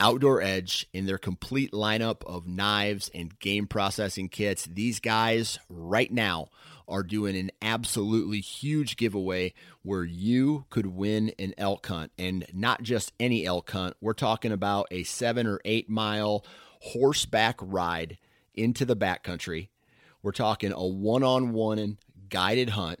Outdoor Edge in their complete lineup of knives and game processing kits. These guys right now are doing an absolutely huge giveaway where you could win an elk hunt and not just any elk hunt. We're talking about a seven or eight mile horseback ride into the backcountry. We're talking a one on one guided hunt.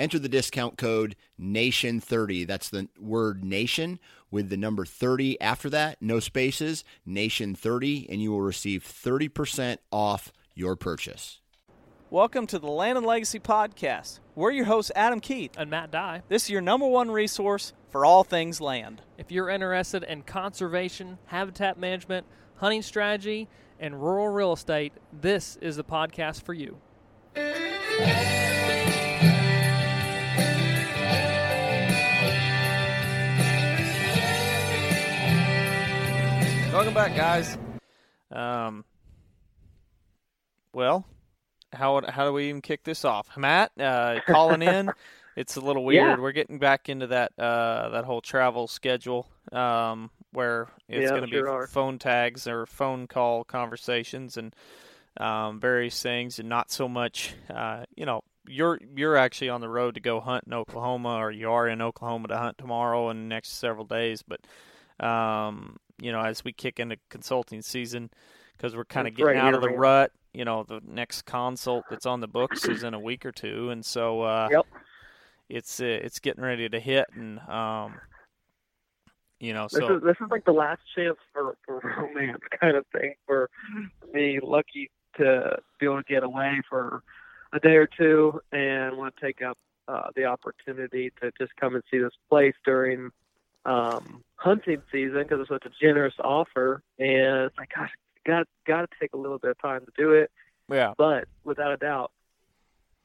enter the discount code NATION30. That's the word nation with the number 30 after that, no spaces, NATION30, and you will receive 30% off your purchase. Welcome to the Land and Legacy Podcast. We're your hosts, Adam Keith and Matt Dye. This is your number one resource for all things land. If you're interested in conservation, habitat management, hunting strategy, and rural real estate, this is the podcast for you. Welcome back, guys. Um, well, how how do we even kick this off? Matt, uh, calling in. It's a little weird. Yeah. We're getting back into that uh, that whole travel schedule um, where it's Yeah, going to sure be are. phone tags or phone call conversations and um, various things, and not so much. Uh, you know, you're you're actually on the road to go hunt in Oklahoma, or you are in Oklahoma to hunt tomorrow and the next several days. But um, you know, as we kick into consulting season, because we're kind of getting right, out of the rut. You know, the next consult that's on the books is in a week or two, and so uh, Yep. it's uh, it's getting ready to hit, and um, you know, This so is this is like the last chance for, for romance kind of thing for me lucky to be able to get away for a day or two and want to take up uh, the opportunity to just come and see this place during um, hunting season because it's such a generous offer and it's like gosh got got to take a little bit of time to do it. Yeah, but without a doubt,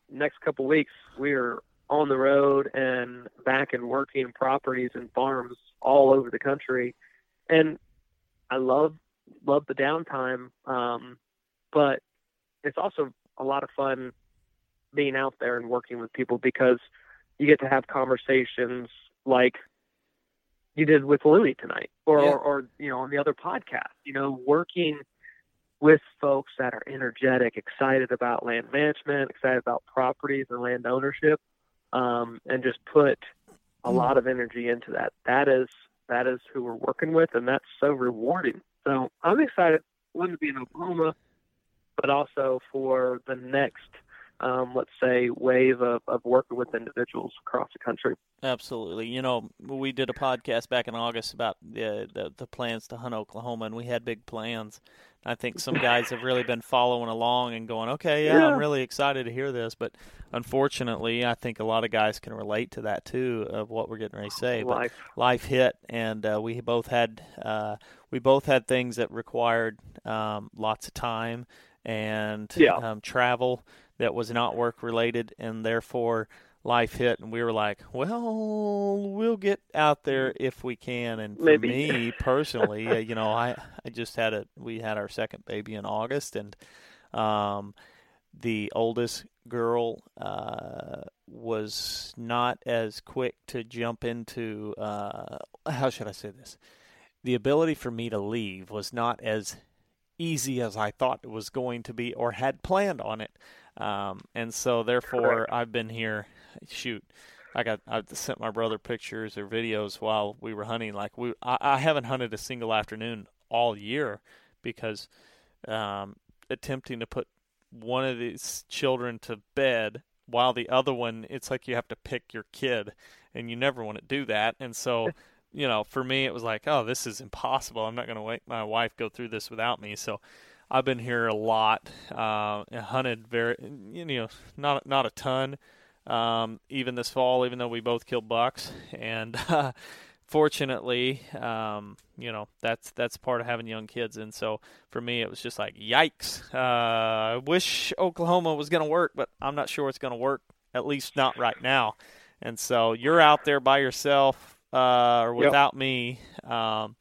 next couple weeks we're on the road and back and working properties and farms all over the country, and I love love the downtime, um, but it's also a lot of fun being out there and working with people because you get to have conversations like you did with Louie tonight, or, Yeah. or, or you know on the other podcast. You know, working with folks that are energetic, excited about land management, excited about properties and land ownership, um, and just put a lot of energy into that. That is that is who we're working with, and that's so rewarding. So I'm excited, one to be in Oklahoma, but also for the next, um, let's say, wave of, of working with individuals across the country. absolutely. You know, we did a podcast back in August about the, the the plans to hunt Oklahoma, and we had big plans I think some guys have really been following along and going, okay, yeah, yeah, I'm really excited to hear this. But unfortunately, I think a lot of guys can relate to that too of what we're getting ready to say. Life, but life hit, and uh, we both had uh, we both had things that required um, lots of time and yeah. um, travel that was not work related, and therefore life hit, and we were like, well, we'll get out there if we can. And for Maybe. me personally, uh, you know, I I just had a we had our second baby in August, and um, the oldest girl uh, was not as quick to jump into uh, how should I say this? The ability for me to leave was not as easy as I thought it was going to be or had planned on it. Um, and so therefore. I've been here shoot I got I sent my brother pictures or videos while we were hunting. Like we I, I haven't hunted a single afternoon all year because um, attempting to put one of these children to bed while the other one it's like you have to pick your kid and you never want to do that. And so you know for me it was like oh this is impossible. I'm not going to make my wife go through this without me. So i've been here a lot uh hunted very you know not not a ton um even this fall even though we both killed bucks and uh fortunately, um, you know, that's that's part of having young kids. And so for me, it was just like, yikes. Uh, I wish Oklahoma was going to work, but I'm not sure it's going to work. At least not right now. And so you're out there by yourself uh, or without yep. me um,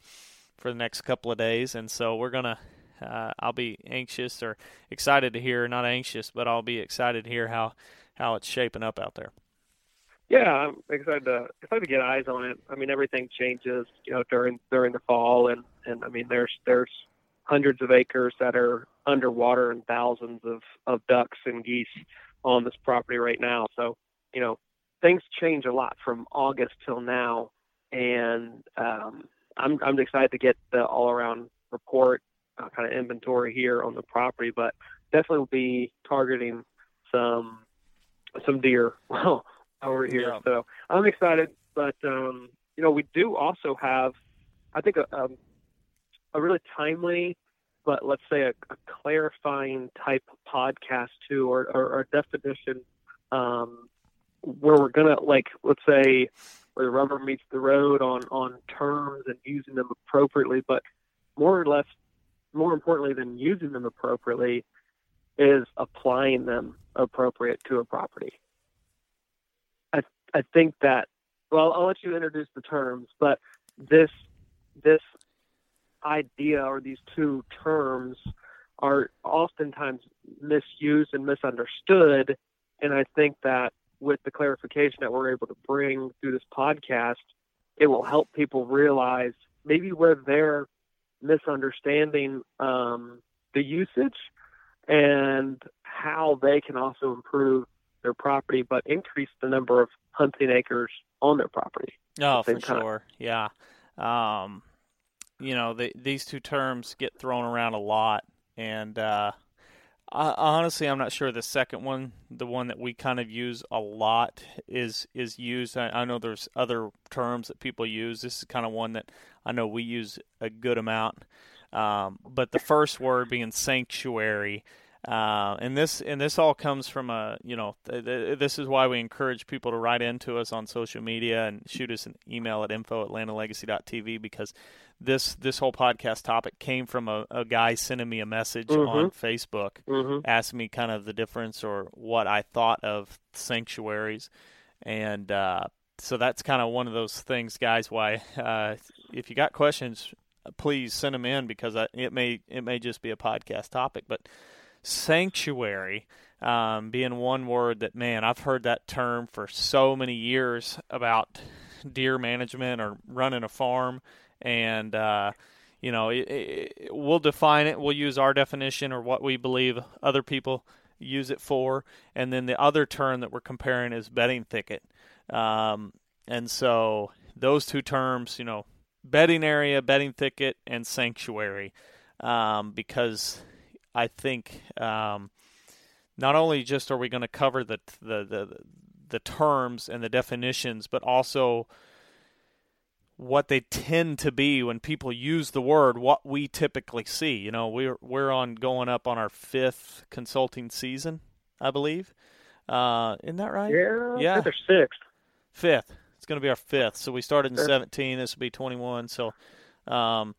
for the next couple of days. And so we're gonna. Uh, I'll be anxious or excited to hear, not anxious, but I'll be excited to hear how how it's shaping up out there. Yeah, I'm excited to excited to get eyes on it. I mean, everything changes, you know, during during the fall, and and I mean, there's there's hundreds of acres that are underwater and thousands of of ducks and geese on this property right now. So, you know, things change a lot from August till now, and um, I'm I'm excited to get the all around report, uh, kind of inventory here on the property, but definitely will be targeting some some deer. Well over here. Yeah. So I'm excited, but um, you know, we do also have, I think, a, a, a really timely, but let's say a, a clarifying type podcast too, or, or, or definition, um, where we're gonna like, let's say, where the rubber meets the road on on terms and using them appropriately, but more or less, more importantly than using them appropriately, is applying them appropriate to a property. I think that well, I'll let you introduce the terms, but this this idea or these two terms are oftentimes misused and misunderstood. And I think that with the clarification that we're able to bring through this podcast, it will help people realize maybe where they're misunderstanding um, the usage and how they can also improve their property, but increase the number of hunting acres on their property. Oh, for time. sure. Yeah. Um, you know, the, these two terms get thrown around a lot. And uh, I, honestly, I'm not sure the second one, the one that we kind of use a lot, is is used. I, I know there's other terms that people use. This is kind of one that I know we use a good amount. Um, but the first word being sanctuary uh, and this and this all comes from a you know th- th- this is why we encourage people to write into us on social media and shoot us an email at info at landandlegacy.tv because this this whole podcast topic came from a, a guy sending me a message Mhm. on Facebook Mm-hmm. asking me kind of the difference or what I thought of sanctuaries and uh, so that's kind of one of those things guys why uh, if you got questions please send them in because I, it may it may just be a podcast topic but sanctuary um, being one word that man i've heard that term for so many years about deer management or running a farm and uh, you know it, it, we'll define it. We'll use our definition or what we believe other people use it for. And then the other term that we're comparing is bedding thicket. Um, and so those two terms you know bedding area bedding thicket and sanctuary. Um, because I think um, not only just are we going to cover the, the the the terms and the definitions, but also what they tend to be when people use the word what we typically see. You know, we're we're on going up on our fifth consulting season, I believe. Uh, isn't that right? Yeah, yeah. Fifth or sixth. Fifth. It's going to be our fifth. So we started in 17. This will be 21. So, um,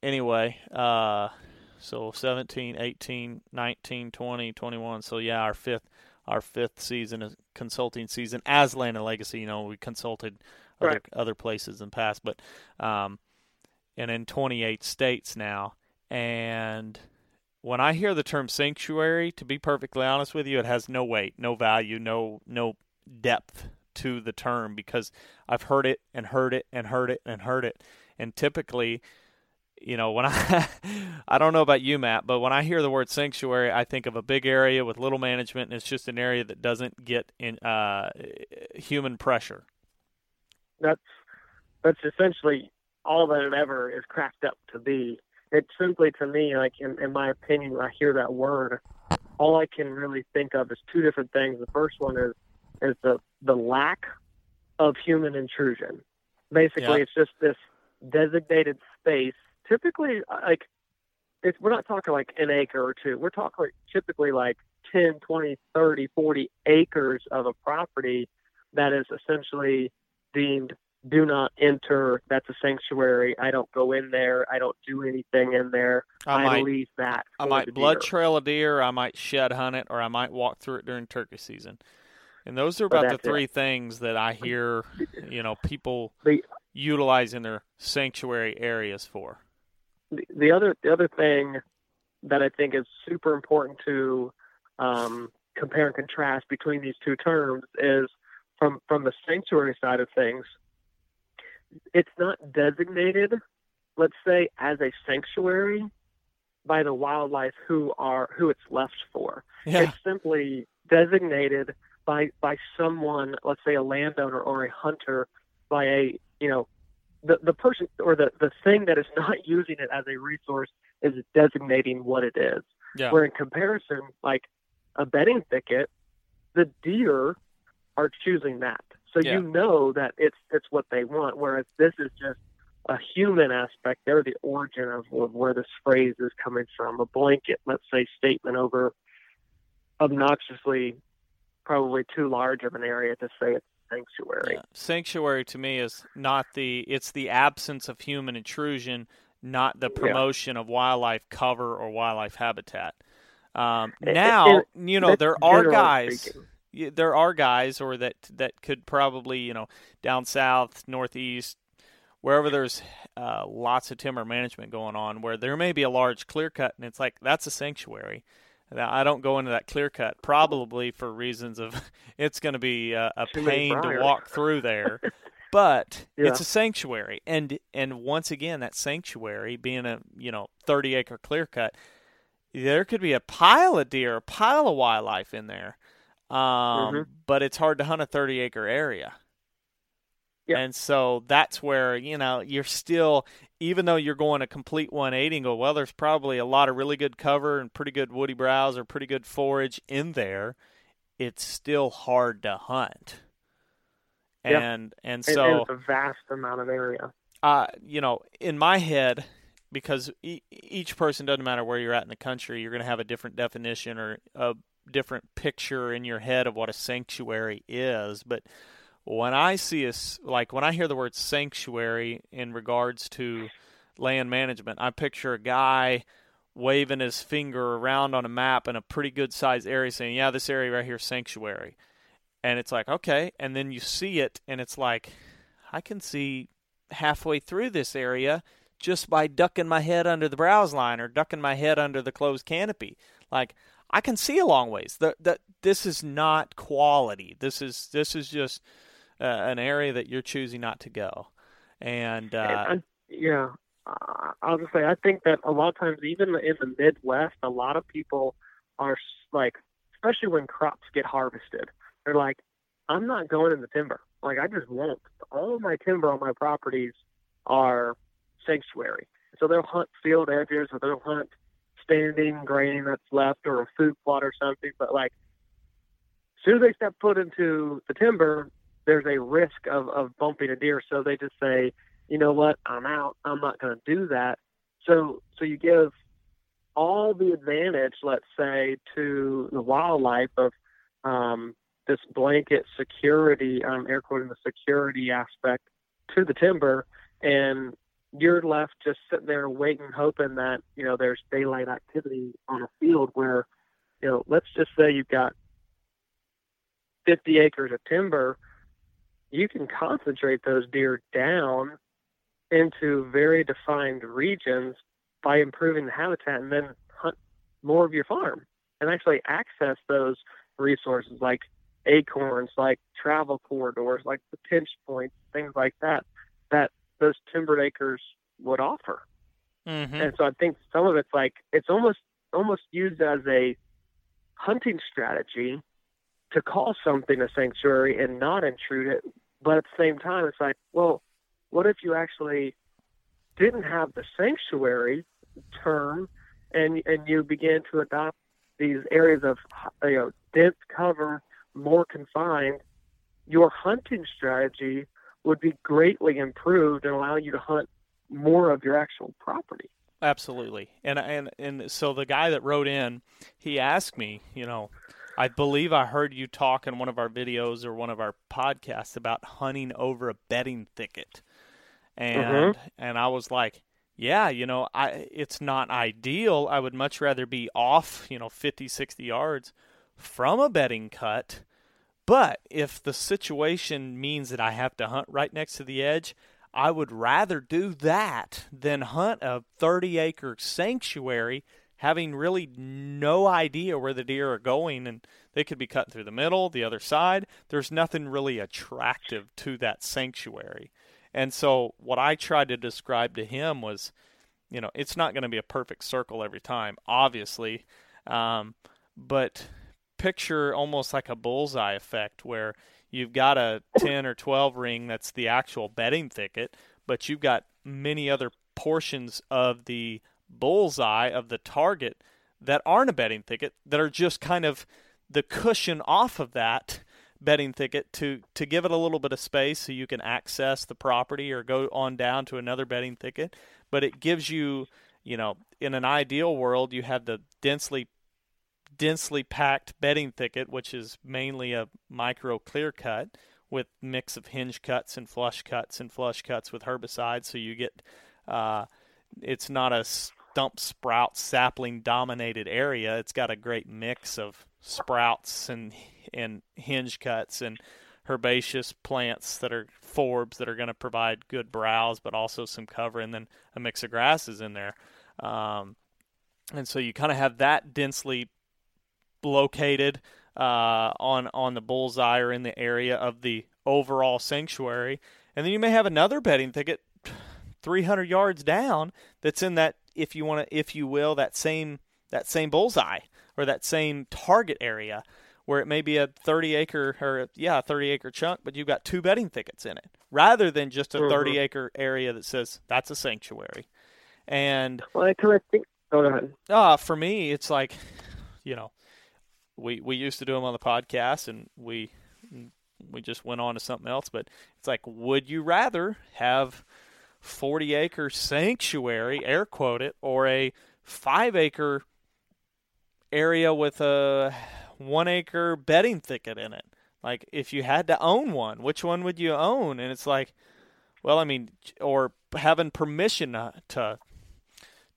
anyway, uh, so 17, 18, 19, 20, 21. So yeah, our fifth, our fifth season is consulting season as Land and Legacy. You know, we consulted other Right. other places in the past, but um, and in 28 states now. And when I hear the term sanctuary, to be perfectly honest with you, it has no weight, no value, no no depth to the term because I've heard it and heard it and heard it and heard it. And typically, you know, when I I don't know about you, Matt, but when I hear the word sanctuary, I think of a big area with little management, and it's just an area that doesn't get in uh, human pressure. That's that's essentially all that it ever is cracked up to be. It's simply to me, like in, in my opinion, when I hear that word, all I can really think of is two different things. The first one is is the the lack of human intrusion. Basically, Yeah. it's just this designated space. Typically, uh, like it's we're not talking like an acre or two. We're talking like typically like 10, 20, 30, 40 acres of a property that is essentially deemed do not enter. That's a sanctuary. I don't go in there. I don't do anything in there. I I, leave that. I might blood deer. trail a deer, I might shed hunt it, or I might walk through it during turkey season. And those are about the that's it. three things that I hear, you know, people The- utilizing their sanctuary areas for. the, the other the other thing that I think is super important to um, compare and contrast between these two terms is from from the sanctuary side of things. It's not designated, let's say, as a sanctuary by the wildlife who are who it's left for. Yeah, It's simply designated by by someone, let's say a landowner or a hunter, by a you know the the person or the the thing that is not using it as a resource is designating what it is. yeah, Where in comparison, like a bedding thicket, the deer are choosing that. So Yeah. you know that it's it's what they want. Whereas this is just a human aspect. They're the origin of, of where this phrase is coming from. A blanket, let's say, statement over obnoxiously probably too large of an area to say it's sanctuary. yeah. Sanctuary to me is not the it's the absence of human intrusion, not the Yeah. promotion of wildlife cover or wildlife habitat. Um, now, you know, there are guys. speaking. There are guys or that that could probably you know down south northeast wherever there's uh, lots of timber management going on where there may be a large clear cut and it's like that's a sanctuary. Now, i don't go into that clear cut probably for reasons of it's going to be a, pain to walk through there but Yeah. it's a sanctuary. And and once again that sanctuary being a you know 30 acre clear cut there could be a pile of deer a pile of wildlife in there um, Mhm. but it's hard to hunt a 30 acre area. Yep. And so that's where, you know, you're still, even though you're going a complete 180 and go, well, there's probably a lot of really good cover and pretty good woody browse or pretty good forage in there, it's still hard to hunt. Yeah. And, and so it's a vast amount of area. uh, you know, in my head, because e- each person doesn't matter where you're at in the country, you're going to have a different definition or a different picture in your head of what a sanctuary is. But when I see a, like when I hear the word sanctuary in regards to land management, I picture a guy waving his finger around on a map in a pretty good sized area saying, Yeah, this area right here sanctuary. And it's like, okay. And then you see it and it's like, I can see halfway through this area just by ducking my head under the browse line or ducking my head under the closed canopy. Like I can see a long ways. That this is not quality. This is this is just uh, an area that you're choosing not to go. And uh, I, yeah, I'll just say I think that a lot of times, even in the Midwest, a lot of people are like, especially when crops get harvested, they're like, I'm not going in the timber. Like I just won't. All of my timber on my properties are sanctuary. So they'll hunt field edges or they'll hunt standing grain that's left or a food plot or something. But like, as soon as they step foot into the timber, there's a risk of, of bumping a deer. So they just say, you know what, I'm out. I'm not going to do that. So so you give all the advantage, let's say, to the wildlife of um, this blanket security, I'm air quoting the security aspect to the timber, and you're left just sitting there waiting, hoping that you know there's daylight activity on a field where, you know, let's just say you've got 50 acres of timber, you can concentrate those deer down into very defined regions by improving the habitat and then hunt more of your farm and actually access those resources like acorns, like travel corridors, like the pinch points, things like that, that those timbered acres would offer. Mm-hmm. And so I think some of it's like it's almost almost used as a hunting strategy to call something a sanctuary and not intrude it. But at the same time, it's like, well, what if you actually didn't have the sanctuary term and and you begin to adopt these areas of you know dense cover, more confined, your hunting strategy would be greatly improved and allow you to hunt more of your actual property. Absolutely. And and and so the guy that wrote in, he asked me, you know, I believe I heard you talk in one of our videos or one of our podcasts about hunting over a bedding thicket. And Mhm. and I was like, yeah, you know, I it's not ideal. I would much rather be off, you know, 50, 60 yards from a bedding cut. But if the situation means that I have to hunt right next to the edge, I would rather do that than hunt a 30 acre sanctuary having really no idea where the deer are going and they could be cutting through the middle, the other side. There's nothing really attractive to that sanctuary. And so what I tried to describe to him was, you know, it's not going to be a perfect circle every time, obviously. Um, but picture almost like a bullseye effect where you've got a 10 or 12 ring that's the actual bedding thicket, but you've got many other portions of the bullseye of the target that aren't a bedding thicket that are just kind of the cushion off of that bedding thicket to to give it a little bit of space so you can access the property or go on down to another bedding thicket. But it gives you you know in an ideal world you have the densely densely packed bedding thicket which is mainly a micro clear cut with mix of hinge cuts and flush cuts and flush cuts with herbicides. So you get uh, it's not a stump sprout sapling dominated area. It's got a great mix of sprouts and and hinge cuts and herbaceous plants that are forbs that are going to provide good browse but also some cover and then a mix of grasses in there. Um, and so you kind of have that densely located uh, on on the bullseye or in the area of the overall sanctuary and then you may have another bedding thicket 300 yards down that's in that if you want to if you will that same that same bullseye or that same target area where it may be a 30 acre or yeah, a 30 acre chunk, but you've got two bedding thickets in it rather than just a Mhm. 30 acre area that says that's a sanctuary. And Well, I kind of think. Go ahead. uh, for me, it's like, you know, we we used to do them on the podcast, and we we just went on to something else. But it's like, would you rather have forty acre sanctuary, air quote it, or a five acre area with a one acre bedding thicket in it? Like, if you had to own one, which one would you own? And it's like, well, I mean, or having permission to,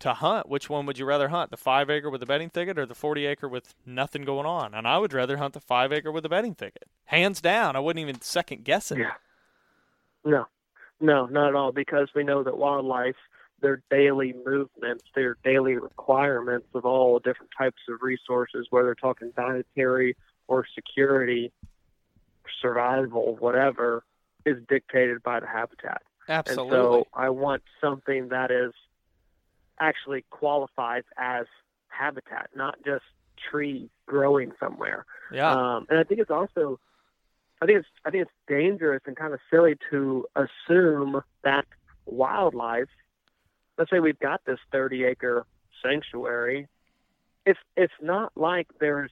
to hunt, which one would you rather hunt? The five acre with the bedding thicket or the 40 acre with nothing going on? And I would rather hunt the five acre with the bedding thicket. Hands down. I wouldn't even second guess it. Yeah. No, no, not at all. Because we know that wildlife, their daily movements, their daily requirements of all different types of resources, whether they're talking dietary or security, survival, whatever, is dictated by the habitat. Absolutely. And so I want something that is actually qualifies as habitat, not just tree growing somewhere. yeah. Um, and I think it's also, I think it's, I think it's dangerous and kind of silly to assume that wildlife. Let's say we've got this 30 acre sanctuary. It's it's not like there's.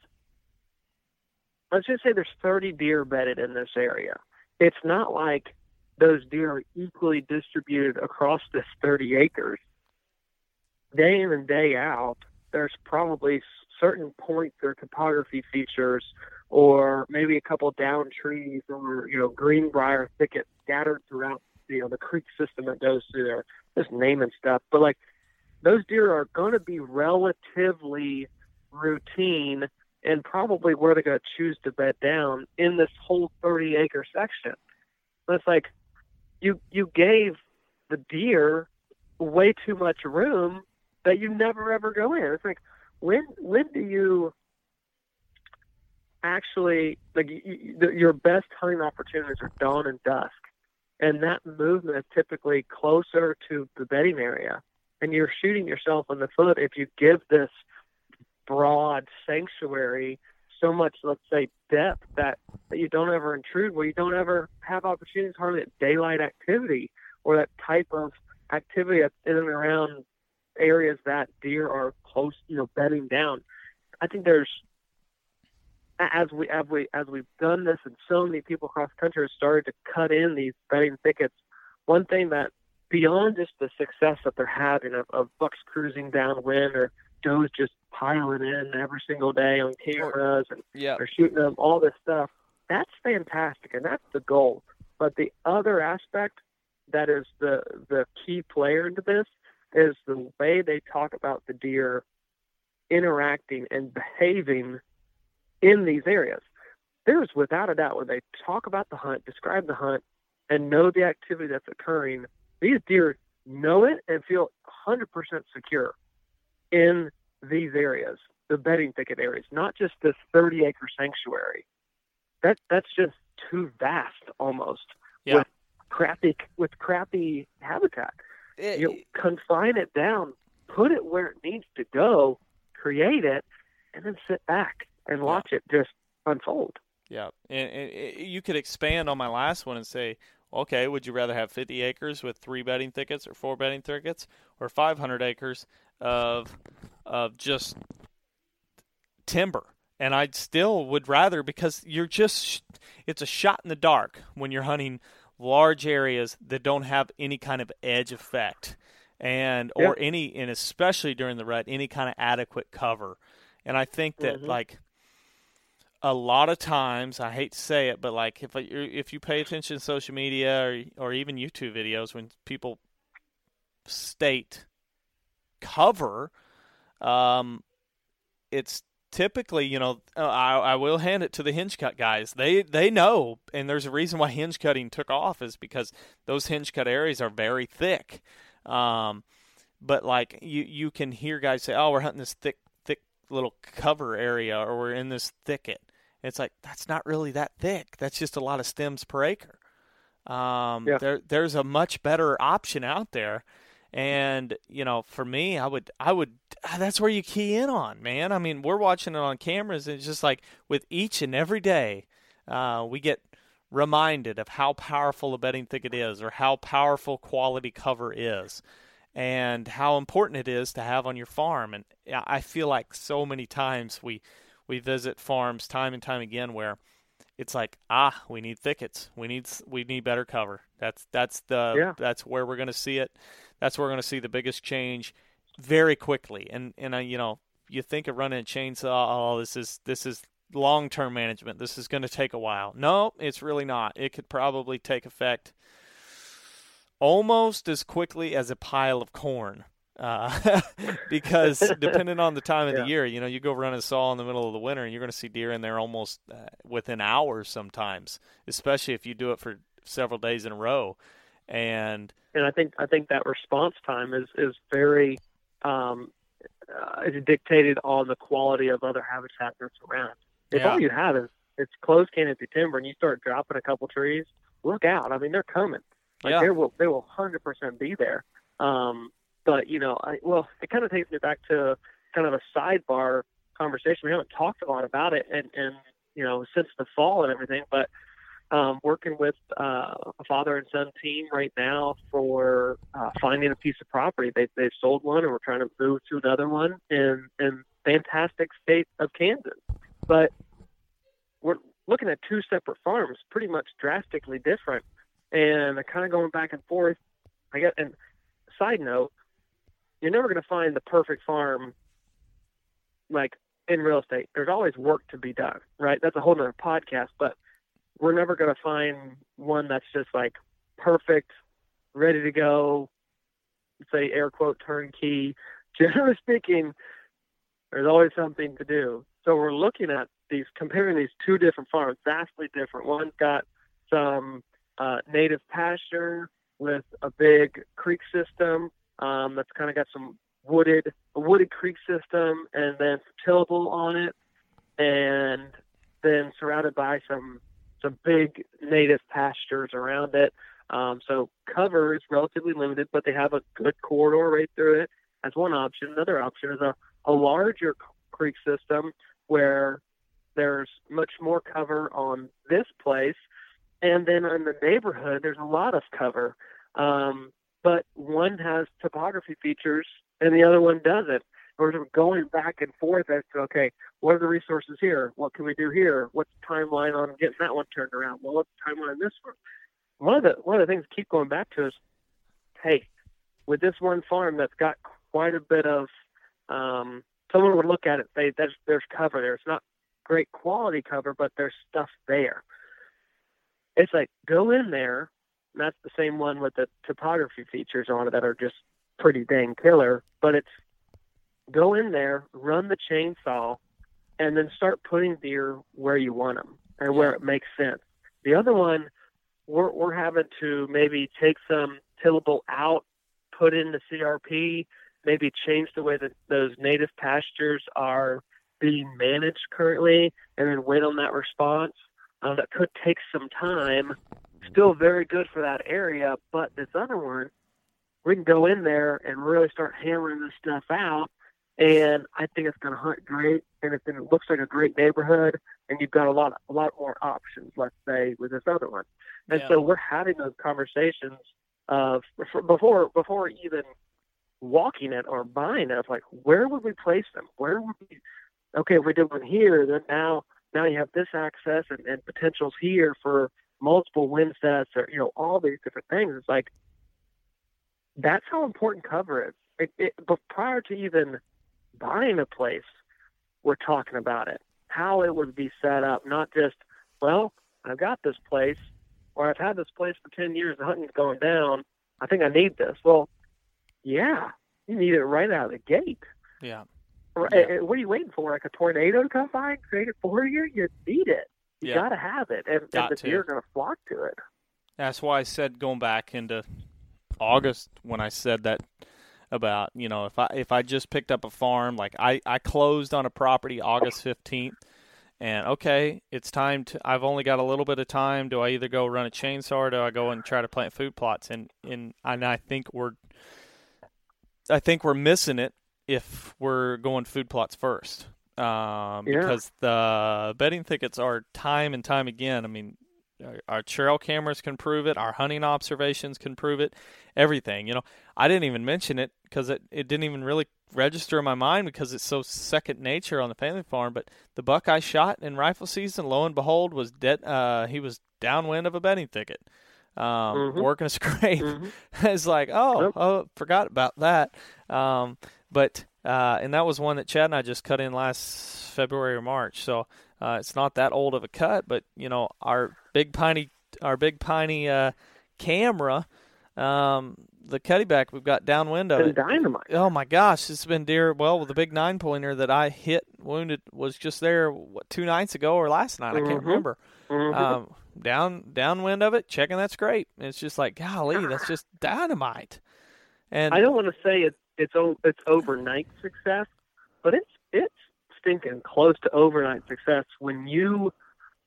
Let's just say there's 30 deer bedded in this area. it's not like those deer are equally distributed across this 30 acres. Day in and day out, there's probably certain points or topography features or maybe a couple down trees or you know greenbrier thickets scattered throughout you know the creek system that goes through there just naming stuff. But like those deer are going to be relatively routine and probably where they're going to choose to bed down in this whole 30 acre section. But it's like you you gave the deer way too much room that you never ever go in. It's like when when do you actually like you, your best hunting opportunities are dawn and dusk, and that movement is typically closer to the bedding area, and you're shooting yourself in the foot if you give this broad sanctuary so much, let's say, depth that, that you don't ever intrude, where you don't ever have opportunities hardly at daylight activity or that type of activity that's in and around areas that deer are close, you know, bedding down. I think there's as we as we as we've done this, and so many people across the country have started to cut in these bedding thickets. One thing that beyond just the success that they're having of, of bucks cruising downwind or does just piling in every single day on cameras and yeah. they're shooting them all this stuff. That's fantastic, and that's the goal. But the other aspect that is the the key player into this is the way they talk about the deer interacting and behaving in these areas. There's without a doubt when they talk about the hunt, describe the hunt, and know the activity that's occurring, these deer know it and feel 100% secure in these areas, the bedding thicket areas, not just this 30 acre sanctuary. That that's just too vast almost yeah. with crappy with crappy habitat. It, you know, confine it down, put it where it needs to go, create it, and then sit back and watch yeah. it just unfold. Yeah, and, and, you could expand on my last one and say, okay, would you rather have 50 acres with three bedding thickets or four bedding thickets, or 500 acres of of just timber? And I still would rather because you're just it's a shot in the dark when you're hunting large areas that don't have any kind of edge effect and or yeah. any and especially during the rut any kind of adequate cover and i think that mm-hmm. like a lot of times I hate to say it, but like if if you pay attention to social media or or even YouTube videos when people state cover, um, it's typically you know uh, I, I will hand it to the hinge cut guys. They they know, and there's a reason why hinge cutting took off is because those hinge cut areas are very thick. Um, but like you you can hear guys say, "Oh, we're hunting this thick thick little cover area, or we're in this thicket." It's like that's not really that thick. That's just a lot of stems per acre. Um, yeah. There, there's a much better option out there, and you know, for me, I would, I would. That's where you key in on, man. I mean, we're watching it on cameras, and it's just like with each and every day, uh, we get reminded of how powerful a bedding thicket is, or how powerful quality cover is, and how important it is to have on your farm. And I feel like so many times we we visit farms time and time again where it's like ah we need thickets. We need we need better cover. That's that's the yeah. that's where we're going to see it. That's where we're going to see the biggest change very quickly. And and uh, you know you think of running a chainsaw oh this is this is long term management. This is going to take a while. No it's really not. It could probably take effect almost as quickly as a pile of corn uh, because depending on the time of yeah. the year, you know, you go run a saw in the middle of the winter, and you're going to see deer in there almost uh, within hours sometimes, especially if you do it for several days in a row. And and I think I think that response time is is very um, uh, is dictated on the quality of other habitat that's around. If yeah. all you have is it's closed canopy timber, and you start dropping a couple trees, look out! I mean, they're coming. Like yeah. they will they will hundred percent be there. Um, but you know, I, well, it kind of takes me back to kind of a sidebar conversation. We haven't talked a lot about it, and and you know, since the fall and everything, but um, working with uh, a father and son team right now for uh, finding a piece of property. They, they've sold one and we're trying to move to another one in in fantastic state of Kansas. But we're looking at two separate farms, pretty much drastically different, and kind of going back and forth. I guess. And side note, you're never going to find the perfect farm like in real estate. There's always work to be done, right? That's a whole nother podcast, but we're never going to find one that's just like perfect, ready to go, say air quote turnkey. Generally speaking, there's always something to do. So we're looking at these, comparing these two different farms, vastly different. One's got some uh, native pasture with a big creek system um, that's kind of got some wooded, a wooded creek system, and then tillable on it, and then surrounded by some some big native pastures around it. Um, so cover is relatively limited, but they have a good corridor right through it. As one option. Another option is a, a larger creek system where there's much more cover on this place, and then in the neighborhood there's a lot of cover. Um, but one has topography features and the other one doesn't. We're going back and forth as to okay, what are the resources here? What can we do here? What's the timeline on getting that one turned around? Well, what's the timeline on this one? One of the one of the things keep going back to is, hey, with this one farm that's got quite a bit of, um, someone would look at it say there's there's cover there. It's not great quality cover, but there's stuff there. It's like go in there. That's the same one with the topography features on it that are just pretty dang killer. But it's go in there, run the chainsaw, and then start putting deer where you want them and where it makes sense. The other one, we're, we're having to maybe take some tillable out, put in the CRP, maybe change the way that those native pastures are being managed currently, and then wait on that response. Uh, that could take some time. Still very good for that area, but this other one, we can go in there and really start hammering this stuff out. And I think it's going to hunt great, and it, it looks like a great neighborhood, and you've got a lot, a lot more options. Let's say with this other one, and yeah. so we're having those conversations uh, of before before even walking it or buying it. Like, where would we place them? Where would we? Okay, if we did one here, then now now you have this access and, and potentials here for multiple wind sets or you know all these different things. It's like that's how important cover is. It, it, but prior to even buying a place, we're talking about it, how it would be set up, not just, well, I've got this place, or I've had this place for 10 years, the hunting's going down, I think I need this. Well, yeah, you need it right out of the gate. Yeah. Right, yeah. What are you waiting for? Like a tornado to come by and create it for you? You need it. You yeah. got to have it, and, and the to. deer are going to flock to it. That's why I said going back into August when I said that about you know if I if I just picked up a farm like I I closed on a property August 15th and okay it's time to I've only got a little bit of time do I either go run a chainsaw or do I go and try to plant food plots and and and I think we're I think we're missing it if we're going food plots first um, yeah. because the bedding thickets are time and time again I mean our trail cameras can prove it. Our hunting observations can prove it. Everything. You know, I didn't even mention it because it, it didn't even really register in my mind because it's so second nature on the family farm. But the buck I shot in rifle season, lo and behold, was dead. Uh, he was downwind of a bedding thicket, um, mm-hmm. working a scrape. Mm-hmm. it's like, oh, yep. oh, forgot about that. Um, but uh, and that was one that Chad and I just cut in last February or March. So uh, it's not that old of a cut, but you know our big piney, our big piney uh, camera, um, the cutty back we've got downwind of it. Dynamite. Oh my gosh, it's been deer. Well, the big nine pointer that I hit wounded was just there what, two nights ago or last night. I can't mm-hmm. remember. Mm-hmm. Um, down downwind of it, checking that scrape. it's just like golly, that's just dynamite. And I don't want to say it, it's it's overnight success, but it's it's stinking close to overnight success when you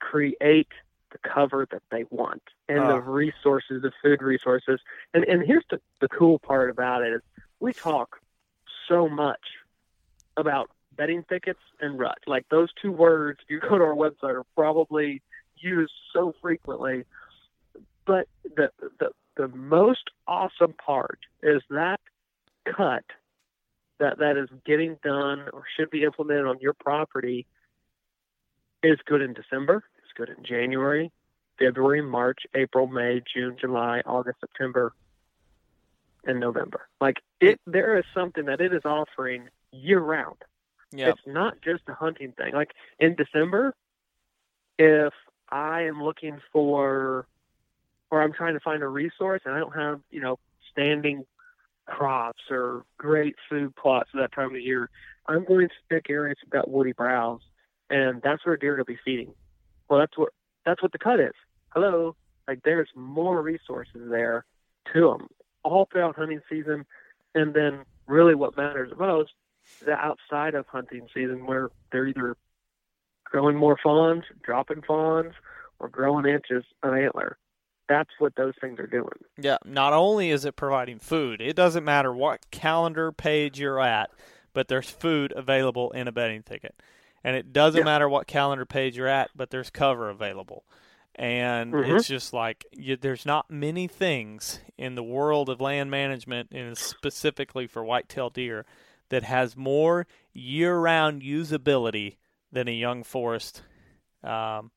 create the cover that they want and the ah. resources, the food resources. And and here's the, the cool part about it is we talk so much about bedding thickets and rut. Like those two words, if you go to our website, are probably used so frequently. But the the the most awesome part is that cut that that is getting done or should be implemented on your property is good in December, It's good in January, February, March, April, May, June, July, August, September, and November. Like it, there is something that it is offering year round. Yeah. It's not just a hunting thing. Like in December, if I am looking for, or I'm trying to find a resource and I don't have, you know, standing crops or great food plots at that time of year, I'm going to pick areas that got woody browse, and that's where deer will be feeding. Well, that's what that's what the cut is. Hello, like there's more resources there to them all throughout hunting season, and then really what matters most that outside of hunting season where they're either growing more fawns, dropping fawns, or growing inches of antler. That's what those things are doing. Yeah, not only is it providing food, it doesn't matter what calendar page you're at, but there's food available in a bedding thicket. And it doesn't Yeah. matter what calendar page you're at, but there's cover available. And Mhm. it's just like you, there's not many things in the world of land management, and specifically for whitetail deer, that has more year-round usability than a young forest, um,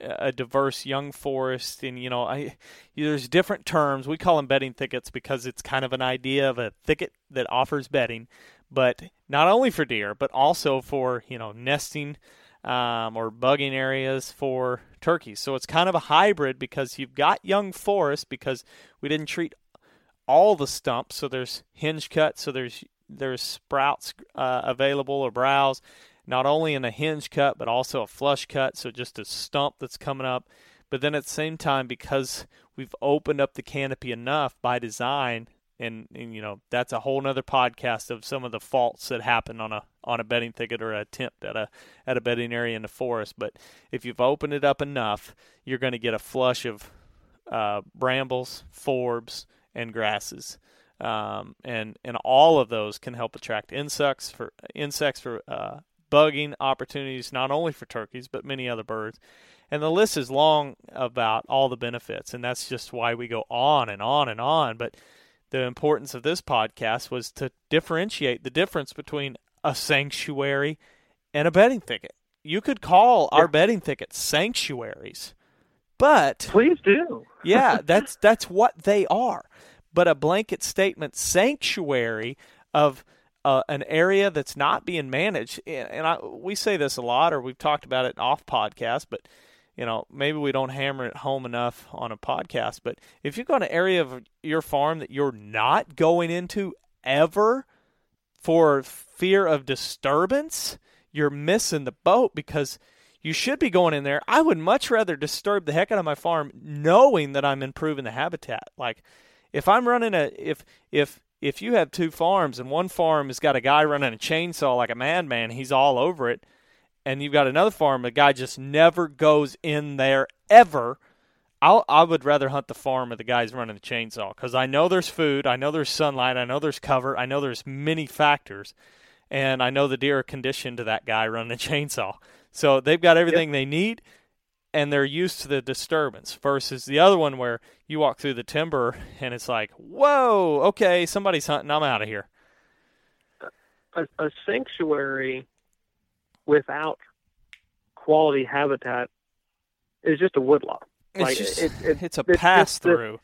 a diverse young forest. And you know, I there's different terms. We call them bedding thickets because it's kind of an idea of a thicket that offers bedding, but not only for deer, but also for you know nesting um, or bugging areas for turkeys. So it's kind of a hybrid because you've got young forest because we didn't treat all the stumps. So there's hinge cut. So there's there's sprouts uh, available or browse, not only in a hinge cut but also a flush cut. So just a stump that's coming up. But then at the same time, because we've opened up the canopy enough by design, and, and you know that's a whole nother podcast of some of the faults that happen on a on a bedding thicket or attempt at a at a bedding area in the forest. But if you've opened it up enough, you're going to get a flush of uh, brambles, forbs, and grasses. Um, and and all of those can help attract insects for insects for uh, bugging opportunities, not only for turkeys but many other birds. And the list is long about all the benefits, and that's just why we go on and on and on. But the importance of this podcast was to differentiate the difference between a sanctuary and a bedding thicket. You could call our bedding thickets sanctuaries, but Please do. yeah, that's that's what they are. But a blanket statement sanctuary of uh, an area that's not being managed, and I, we say this a lot, or we've talked about it off podcast, but you know maybe we don't hammer it home enough on a podcast. But if you've got an area of your farm that you're not going into ever for fear of disturbance, you're missing the boat because you should be going in there. I would much rather disturb the heck out of my farm knowing that I'm improving the habitat. Like if I'm running a if if if you have two farms and one farm has got a guy running a chainsaw like a madman, he's all over it, and you've got another farm, a guy just never goes in there ever. I'll, I would rather hunt the farm of the guys running the chainsaw because I know there's food, I know there's sunlight, I know there's cover, I know there's many factors, and I know the deer are conditioned to that guy running a chainsaw. So they've got everything they need, and they're used to the disturbance. Versus the other one where you walk through the timber and it's like, whoa, okay, somebody's hunting, I'm out of here. A, a sanctuary without quality habitat is just a woodlot. It's Like, just it- it- it's a just pass this- through.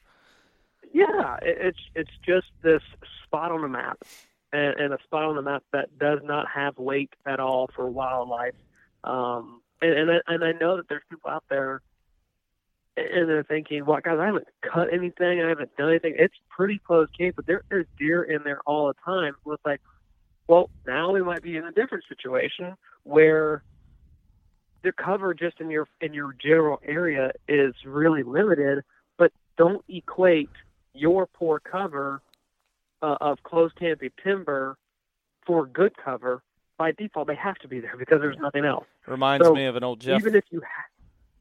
Yeah, it, it's it's just this spot on the map, and, and a spot on the map that does not have weight at all for wildlife. Um, and and I, and I know that there's people out there, and they're thinking, "Well, guys, I haven't cut anything, I haven't done anything. It's pretty close case, but there, there's deer in there all the time." It's like, well, now we might be in a different situation where the cover just in your in your general area is really limited, but don't equate your poor cover uh, of closed canopy timber for good cover. By default, they have to be there because there's nothing else. Reminds So, me of an old Jeff. Even if you ha-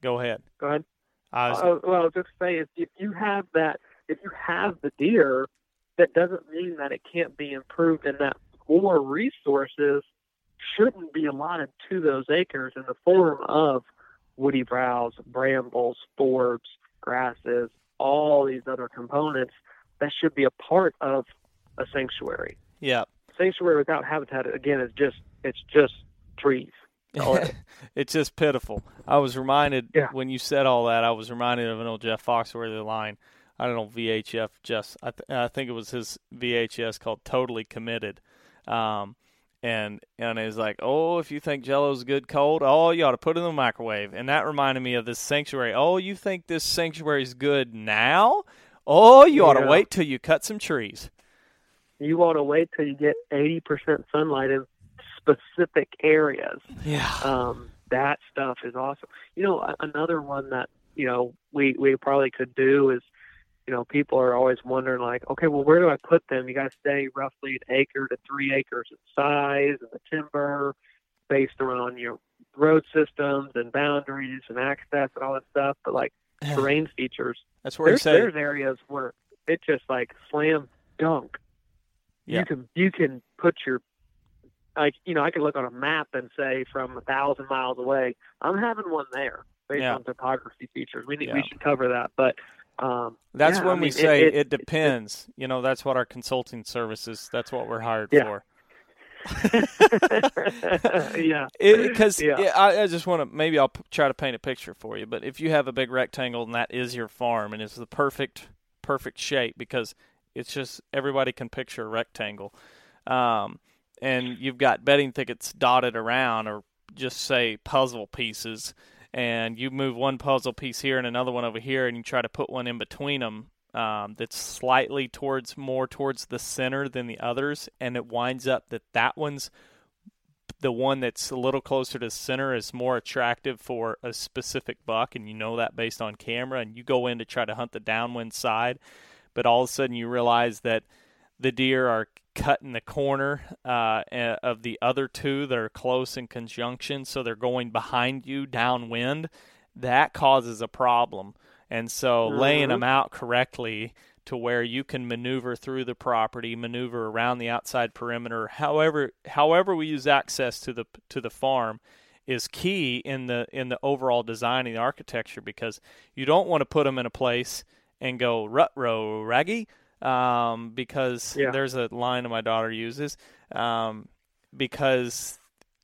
Go ahead. go ahead. I was, Uh, well, just say if, if you have that, if you have the deer, that doesn't mean that it can't be improved, and that more resources shouldn't be allotted to those acres in the form of woody browse, brambles, forbs, grasses, all these other components that should be a part of a sanctuary. yeah. Sanctuary without habitat, again, is just it's just trees. it's just pitiful. I was reminded Yeah. when you said all that. I was reminded of an old Jeff Foxworthy line. I don't know VHF. Just I, th- I think it was his VHS called "Totally Committed," um, and and it's like, oh, if you think Jello's good cold, oh, you ought to put it in the microwave. And that reminded me of this sanctuary. Oh, you think this sanctuary's good now? Oh, you ought to wait till you cut some trees. You want to wait till you get 80% sunlight in specific areas. Yeah. Um, that stuff is awesome. You know, another one that you know we we probably could do is, you know, people are always wondering like, okay, well, where do I put them? You got to stay roughly an acre to three acres in size and the timber, based around your road systems and boundaries and access and all that stuff. But like terrain features, That's where there's, there's areas where it just like slam dunk. Yeah. You can you can put your like you know I can look on a map and say from a thousand miles away I'm having one there based Yeah. on topography features. We need Yeah. we should cover that, but um, That's yeah, when I we say it, it- it- depends. you know, that's what our consulting services. That's what we're hired for. yeah, Because Yeah. I, I just want to maybe I'll p- try to paint a picture for you. But if you have a big rectangle and that is your farm and it's the perfect perfect shape because it's just everybody can picture a rectangle, um, and you've got bedding thickets dotted around or just say puzzle pieces. And you move one puzzle piece here and another one over here, and you try to put one in between them um, that's slightly towards more towards the center than the others, and it winds up that that one's the one that's a little closer to center is more attractive for a specific buck, and you know that based on camera, and you go in to try to hunt the downwind side, but all of a sudden you realize that the deer are cutting the corner uh, of the other two that are close in conjunction, so they're going behind you downwind. That causes a problem. And so laying Mhm. them out correctly to where you can maneuver through the property, maneuver around the outside perimeter, however however we use access to the to the farm is key in the in the overall design and the architecture because you don't want to put them in a place and go rut row raggy um, because Yeah. there's a line that my daughter uses um, because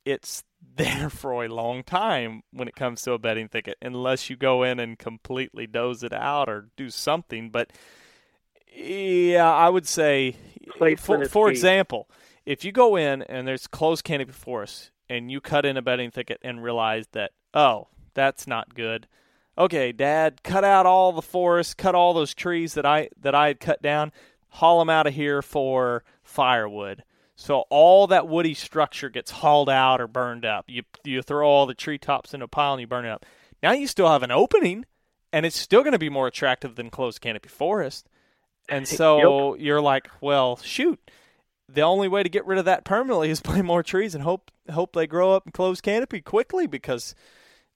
it's there for a long time when it comes to a bedding thicket unless you go in and completely doze it out or do something but yeah i would say Placement for, for example if you go in and there's closed canopy forest and you cut in a bedding thicket and realize that oh that's not good okay dad cut out all the forest cut all those trees that i that i had cut down haul them out of here for firewood so all that woody structure gets hauled out or burned up. You you throw all the treetops in a pile and you burn it up. Now you still have an opening, and it's still going to be more attractive than closed canopy forest. And so you're like, well, shoot. The only way to get rid of that permanently is plant more trees and hope hope they grow up in closed canopy quickly because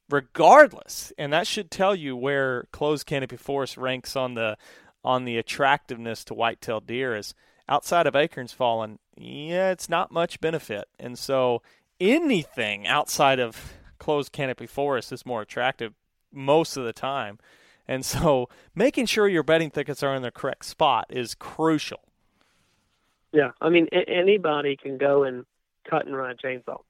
regardless, and that should tell you where closed canopy forest ranks on the on the attractiveness to whitetail deer is outside of acorns fallen, yeah, it's not much benefit. And so anything outside of closed canopy forest is more attractive most of the time. And so making sure your bedding thickets are in the correct spot is crucial. yeah. I mean, a- anybody can go and cut and run a chainsaw.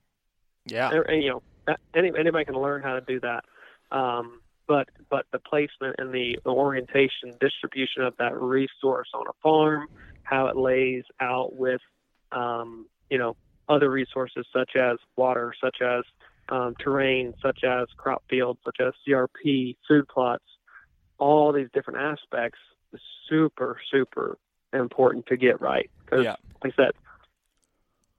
Yeah. you know that- any, anybody can learn how to do that um, but but the placement and the, orientation distribution of that resource on a farm how it lays out with um, you know other resources such as water such as um, terrain such as crop fields such as crp food plots all these different aspects is super super important to get right because Yeah. like I said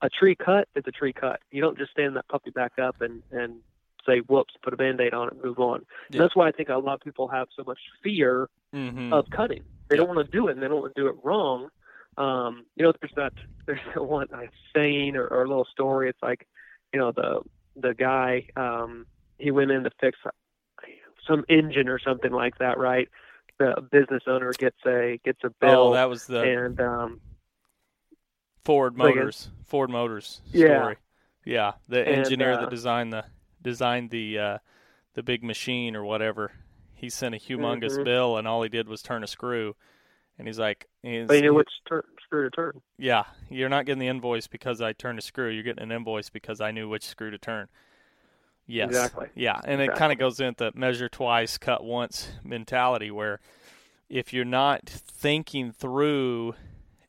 a tree cut is a tree cut. You don't just stand that puppy back up and and say whoops, put a band-aid on it, and move on. Yeah. That's why I think a lot of people have so much fear Mm-hmm. of cutting. They Yeah. don't want to do it, and they don't want to do it wrong. Um, you know, there's that there's that one uh, saying or, or a little story. It's like, you know, the the guy um, he went in to fix some engine or something like that, right? The business owner gets a gets a bill, oh, that was the and um, Ford? Motors Ford Motors story. Yeah, the And, engineer uh, that designed the designed the uh, the big machine or whatever. He sent a humongous Mhm. bill, and all he did was turn a screw. And he's like, he's, but you know which turn, screw to turn. Yeah, you're not getting the invoice because I turned a screw. You're getting an invoice because I knew which screw to turn. Yes. Exactly. Yeah, and exactly. it kind of goes into measure twice, cut once mentality, where if you're not thinking through,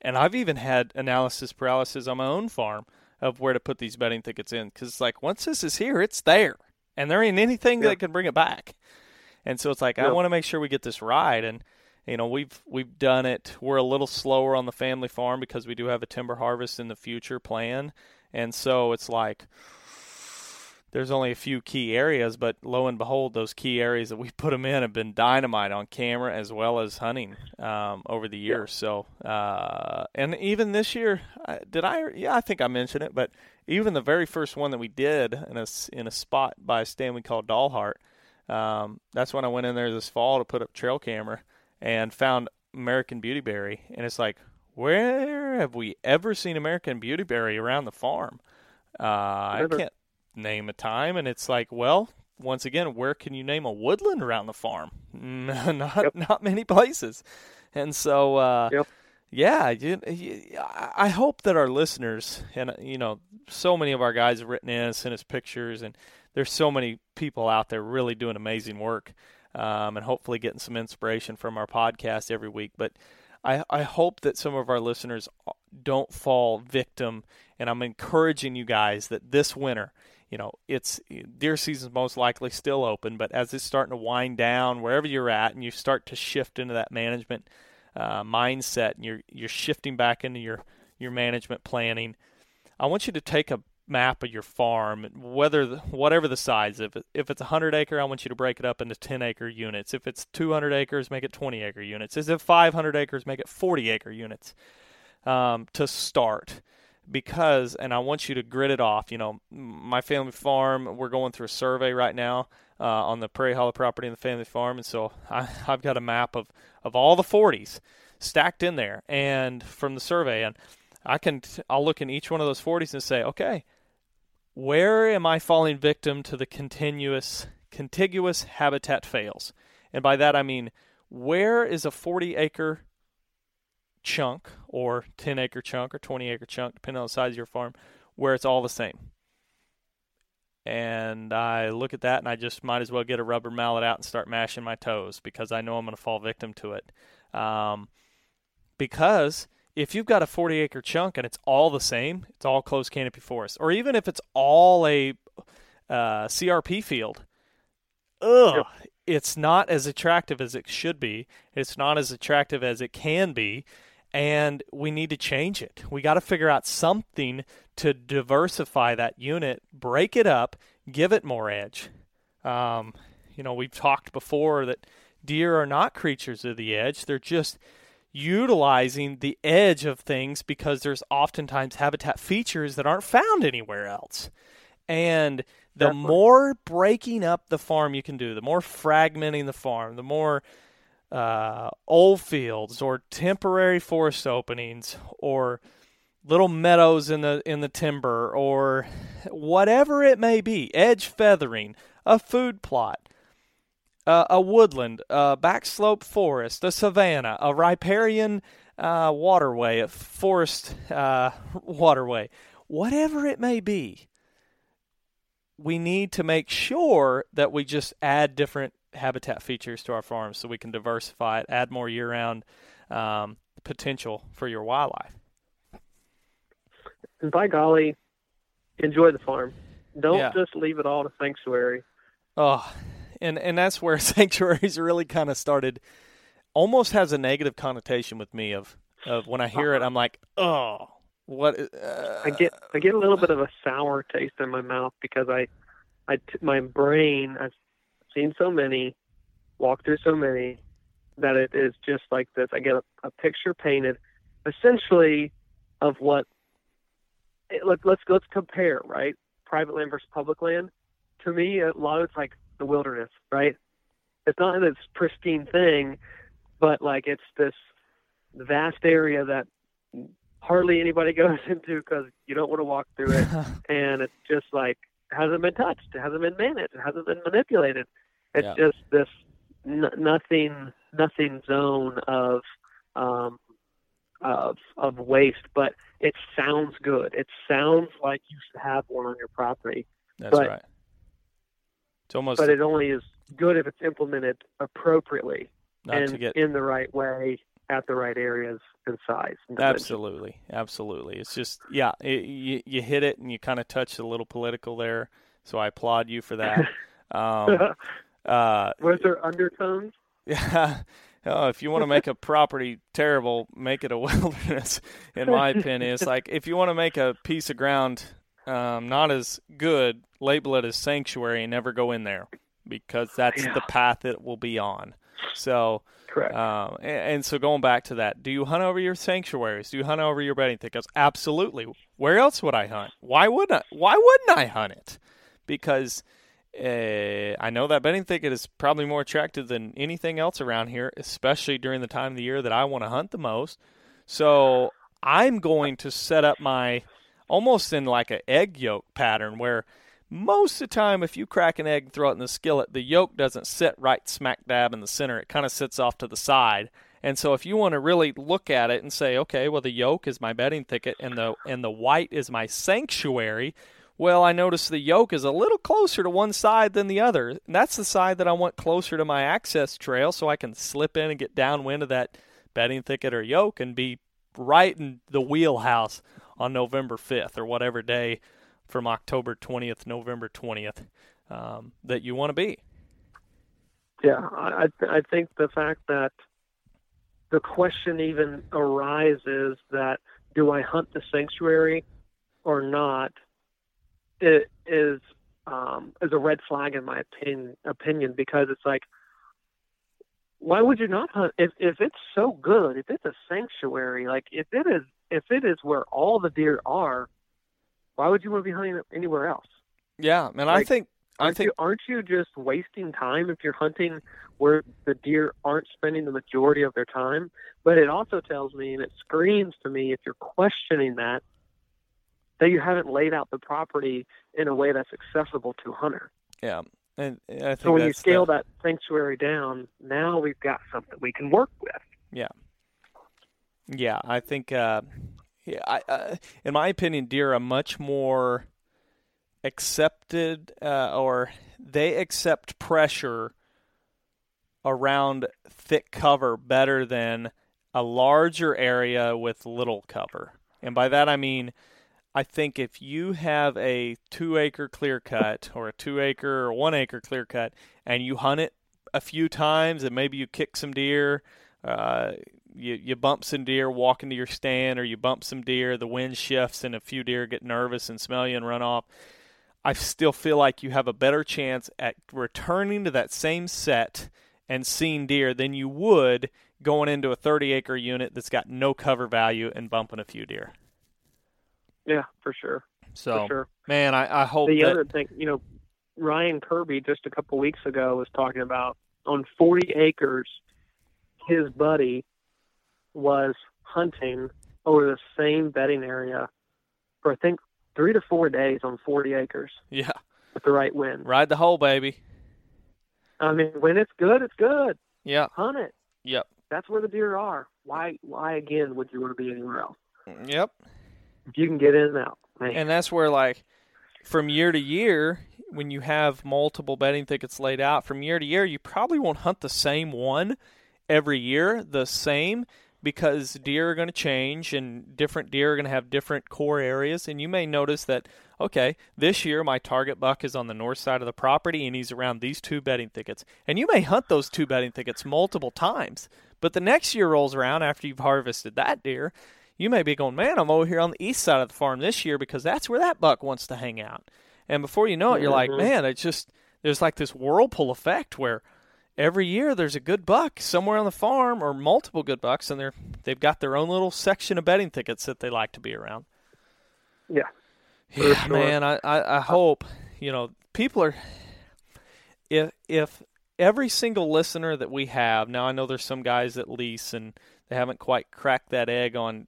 and I've even had analysis paralysis on my own farm of where to put these bedding thickets in, because it's like once this is here, it's there, and there ain't anything Yeah. that can bring it back. And so it's like I want to make sure we get this right, and you know we've we've done it. We're a little slower on the family farm because we do have a timber harvest in the future plan, and so it's like there's only a few key areas, but lo and behold, those key areas that we put them in have been dynamite on camera as well as hunting um, over the years. So, uh, and even this year, did I? Yeah, I think I mentioned it, but even the very first one that we did in a in a spot by a stand we call Dollheart, um, that's when I went in there this fall to put up trail camera and found American Beautyberry, and it's like, where have we ever seen American Beautyberry around the farm? Uh, I can't name a time, and it's like, well, once again, where can you name a woodland around the farm? not Yep. not many places, and so uh, Yep. yeah, you, you, I hope that our listeners and you know, so many of our guys have written in, sent us pictures, and there's so many people out there really doing amazing work, um, and hopefully getting some inspiration from our podcast every week. But I, I hope that some of our listeners don't fall victim, and I'm encouraging you guys that this winter, you know, it's deer season's most likely still open, but as it's starting to wind down, wherever you're at, and you start to shift into that management uh, mindset, and you're you're shifting back into your your management planning, I want you to take a map of your farm, whether the, whatever the size. If it, if it's a hundred acre, I want you to break it up into ten acre units. If it's two hundred acres, make it twenty acre units. If it's five hundred acres, make it forty acre units um, to start. Because, and I want you to grit it off. You know, my family farm, we're going through a survey right now uh, on the Prairie Hollow property and the family farm, and so I, I've got a map of of all the 40s stacked in there, and from the survey, and I can I'll look in each one of those 40s and say, okay, where am I falling victim to the continuous contiguous habitat fails? And by that I mean where is a 40 acre chunk or 10 acre chunk or 20 acre chunk depending on the size of your farm where it's all the same. And I look at that and I just might as well get a rubber mallet out and start mashing my toes because I know I'm going to fall victim to it. Um, because if you've got a 40 acre chunk and it's all the same, it's all closed canopy forest, or even if it's all a uh, CRP field, ugh, it's not as attractive as it should be. It's not as attractive as it can be, and we need to change it. We got to figure out something to diversify that unit, break it up, give it more edge. Um, you know, we've talked before that deer are not creatures of the edge; they're just utilizing the edge of things because there's oftentimes habitat features that aren't found anywhere else. And the Definitely. more breaking up the farm you can do, the more fragmenting the farm, the more uh, old fields or temporary forest openings or little meadows in the in the timber or whatever it may be, edge feathering, a food plot, uh, a woodland, a backslope forest, a savanna, a riparian uh, waterway, a forest uh, waterway, whatever it may be. We need to make sure that we just add different habitat features to our farms so we can diversify it, add more year-round um, potential for your wildlife. And by golly, enjoy the farm. Don't Yeah. just leave it all to sanctuary. Oh, and and that's where sanctuaries really kind of started. Almost has a negative connotation with me of of when I hear it, I'm like, oh, what? Uh, I get I get a little bit of a sour taste in my mouth because I, I t- my brain I've seen so many, walked through so many, that it is just like this. I get a, a picture painted, essentially, of what. It, let, let's let's compare right, private land versus public land. To me, a lot of it's like the wilderness, right? It's not this pristine thing, but like it's this vast area that hardly anybody goes into because you don't want to walk through it, and it's just like hasn't been touched, it hasn't been managed, it hasn't been manipulated. It's Yeah. just this n- nothing, nothing zone of um, of of waste, but it sounds good. It sounds like you should have one on your property. that's but- right. It's almost but it only is good if it's implemented appropriately and get in the right way at the right areas and size. And. Absolutely, absolutely. It's just yeah, it, you you hit it and you kind of touched a little political there, so I applaud you for that. Um, uh, Was there undertones? yeah. Oh, if you want to make a property terrible, make it a wilderness. In my opinion, it's like if you want to make a piece of ground um, not as good, label it as sanctuary and never go in there because that's Yeah. the path it will be on. So, Correct. um, and, and so going back to that, do you hunt over your sanctuaries? Do you hunt over your bedding thickets? Absolutely. Where else would I hunt? Why would I? Why wouldn't I hunt it? Because uh, I know that bedding thicket is probably more attractive than anything else around here, especially during the time of the year that I want to hunt the most. So I'm going to set up my almost in like an egg yolk pattern where most of the time if you crack an egg and throw it in the skillet, the yolk doesn't sit right smack dab in the center. It kind of sits off to the side. And so if you want to really look at it and say, okay, well the yolk is my bedding thicket and the and the white is my sanctuary, well, I notice the yolk is a little closer to one side than the other. And that's the side that I want closer to my access trail so I can slip in and get downwind of that bedding thicket or yolk and be right in the wheelhouse on November 5th or whatever day from October 20th, November 20th um, that you want to be. Yeah, I I think the fact that the question even arises that do I hunt the sanctuary or not it is um, is a red flag in my opinion opinion because it's like why would you not hunt if if it's so good if it's a sanctuary like if it is if it is where all the deer are why would you want to be hunting anywhere else Yeah, and I think I aren't think you aren't you just wasting time if you're hunting where the deer aren't spending the majority of their time? But it also tells me and it screams to me if you're questioning that that you haven't laid out the property in a way that's accessible to a hunter. yeah, and I think So when you scale the, that sanctuary down, now we've got something we can work with. Yeah, Yeah, I think, uh, I, uh, in my opinion, deer are much more accepted, uh, or they accept pressure around thick cover better than a larger area with little cover. And by that I mean, I think if you have a two acre clear cut or a two acre or one acre clear cut and you hunt it a few times and maybe you kick some deer, uh, you, you bump some deer walking to your stand or you bump some deer, the wind shifts and a few deer get nervous and smell you and run off. I still feel like you have a better chance at returning to that same set and seeing deer than you would going into a 30 acre unit that's got no cover value and bumping a few deer. Yeah, for sure. So, for sure. man, I, I hope the that other thing, you know, Ryan Kirby just a couple weeks ago was talking about on 40 acres, his buddy was hunting over the same bedding area for I think three to four days on 40 acres yeah, with the right wind. ride the hole, baby. I mean, when it's good, it's good. Yeah, Hunt it. yep, That's where the deer are. Why? Why again would you want to be anywhere else? yep. If you can get in and out, man. And that's where, like, from year to year, when you have multiple bedding thickets laid out, from year to year, you probably won't hunt the same one every year, the same, because deer are going to change and different deer are going to have different core areas. And you may notice that, okay, this year my target buck is on the north side of the property and he's around these two bedding thickets. And you may hunt those two bedding thickets multiple times. But the next year rolls around after you've harvested that deer, you may be going, man, I'm over here on the east side of the farm this year because that's where that buck wants to hang out. And before you know it, you're like, Mhm. man, it's just, there's like this whirlpool effect where every year there's a good buck somewhere on the farm or multiple good bucks and they're, they've got their own little section of bedding thickets that they like to be around. Yeah, Yeah, sure. man, I, I, I hope, you know, people are, if, if every single listener that we have, now I know there's some guys that lease and they haven't quite cracked that egg on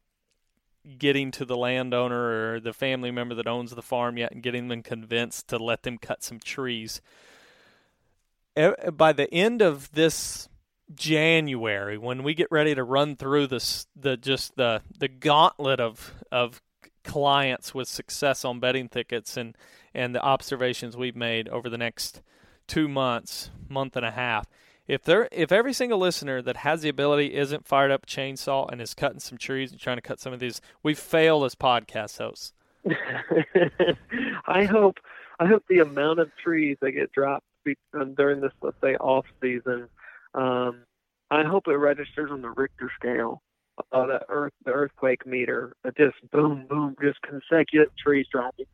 getting to the landowner or the family member that owns the farm yet and getting them convinced to let them cut some trees. By the end of this January, when we get ready to run through this, the just the the gauntlet of of clients with success on bedding thickets and and the observations we've made over the next two months, month and a half. If there, if every single listener that has the ability isn't fired up chainsaw and is cutting some trees and trying to cut some of these, we fail as podcast hosts. I hope I hope the amount of trees that get dropped during this, let's say, off season, um, I hope it registers on the Richter scale, uh, the earth, the earthquake meter, uh, just boom, boom, just consecutive trees dropping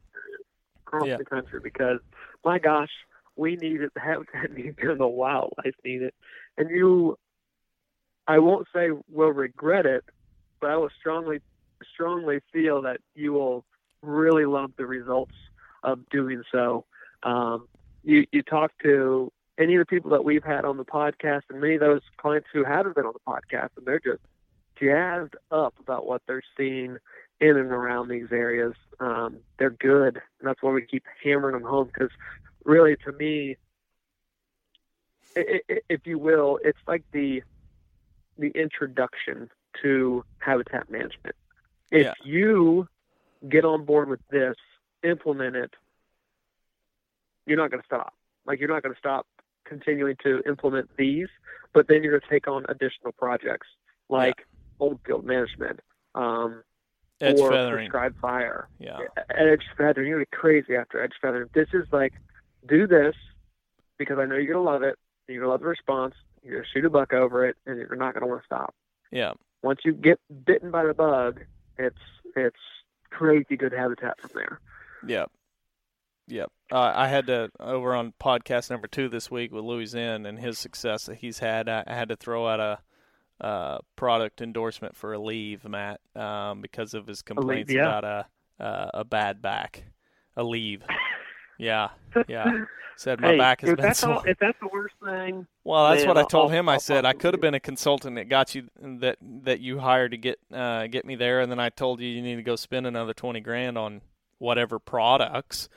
across Yeah. the country. Because my gosh, we need it. The habitat needs it. The wildlife need it, and you, I won't say will regret it, but I will strongly, strongly feel that you will really love the results of doing so. Um, you you talk to any of the people that we've had on the podcast, and many of those clients who haven't been on the podcast, and they're just jazzed up about what they're seeing in and around these areas. Um, they're good, and that's why we keep hammering them home. Because really, to me, i- i- if you will, it's like the the introduction to habitat management. If Yeah. you get on board with this, implement it, you're not going to stop. Like you're not going to stop continuing to implement these, but then you're going to take on additional projects like old field management, um, Edge or feathering. prescribed fire, Yeah. edge feathering. You're going to be crazy after edge feathering. This is like, do this because I know you're going to love it. You're going to love the response. You're going to shoot a buck over it, and you're not going to want to stop. Yeah. Once you get bitten by the bug, it's it's crazy good habitat from there. Yep. Yep. Uh, I had to over on podcast number two this week with Louis Zen and his success that he's had. I, I had to throw out a uh, product endorsement for Aleve, Matt, um, because of his complaints yeah. about a uh, a bad back. Aleve. Yeah. Yeah. Said my hey, back has been that's sore. if that's the worst thing, Well, that's what I I'll- told I'll- him. I I'll said I could have been a consultant that got you that that you hired to get uh, get me there, and then I told you you need to go spend another twenty grand on whatever products,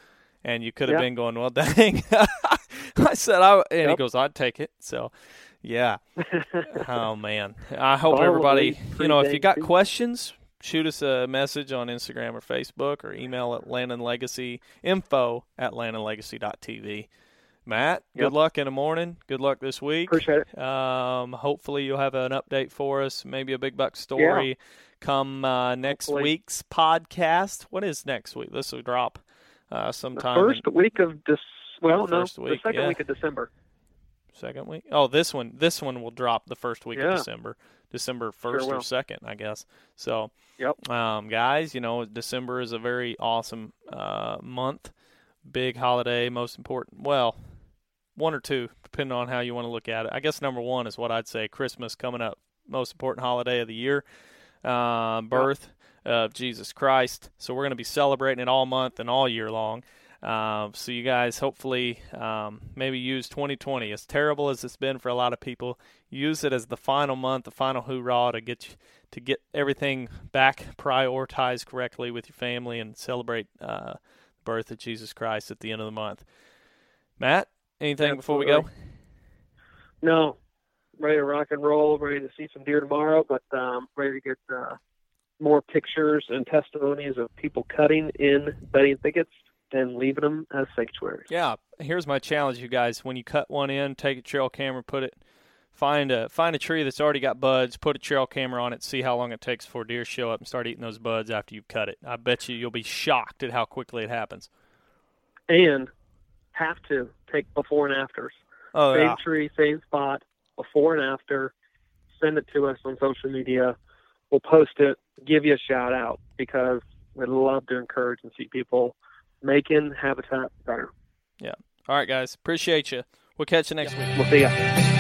and you could have Yep. been going, well, dang. I said I, and he goes, I'd take it. So, yeah. oh man, I hope everybody, you know, if you got questions, shoot us a message on Instagram or Facebook, or email at Land and Legacy info at landandlegacy.tv. Matt, good luck in the morning. Good luck this week. appreciate it. Um, hopefully you'll have an update for us, maybe a big buck story come uh, next Hopefully. week's podcast. What is next week? This will drop uh, The sometime first in week of this, well, no, week, the second yeah. week of December. second week. Oh, this one, this one will drop the first week Yeah. of December, December first or second, I guess. So, Yep. um, guys, you know, December is a very awesome uh, month, big holiday, most important. Well, one or two, depending on how you want to look at it. I guess number one is what I'd say: Christmas coming up, most important holiday of the year, uh, birth of Jesus Christ. So we're going to be celebrating it all month and all year long. Um, so you guys hopefully um, maybe use 2020 as terrible as it's been for a lot of people. Use it as the final month, the final hoorah to get you, to get everything back prioritized correctly with your family and celebrate uh, the birth of Jesus Christ at the end of the month. Matt, anything before we go? No, ready to rock and roll. Ready to see some deer tomorrow, but um, ready to get uh, more pictures and testimonies of people cutting in bedding thickets and leaving them as sanctuaries. Yeah, here's my challenge, you guys. When you cut one in, take a trail camera, put it, find a find a tree that's already got buds, put a trail camera on it, see how long it takes for deer to show up and start eating those buds after you've cut it. I bet you you'll be shocked at how quickly it happens. And have to take before and afters. Oh same yeah, tree, same spot, before and after. Send it to us on social media. We'll post it, give you a shout out because we'd love to encourage and see people making habitat better. Yeah. All right, guys, appreciate you. We'll catch you next week. We'll see you.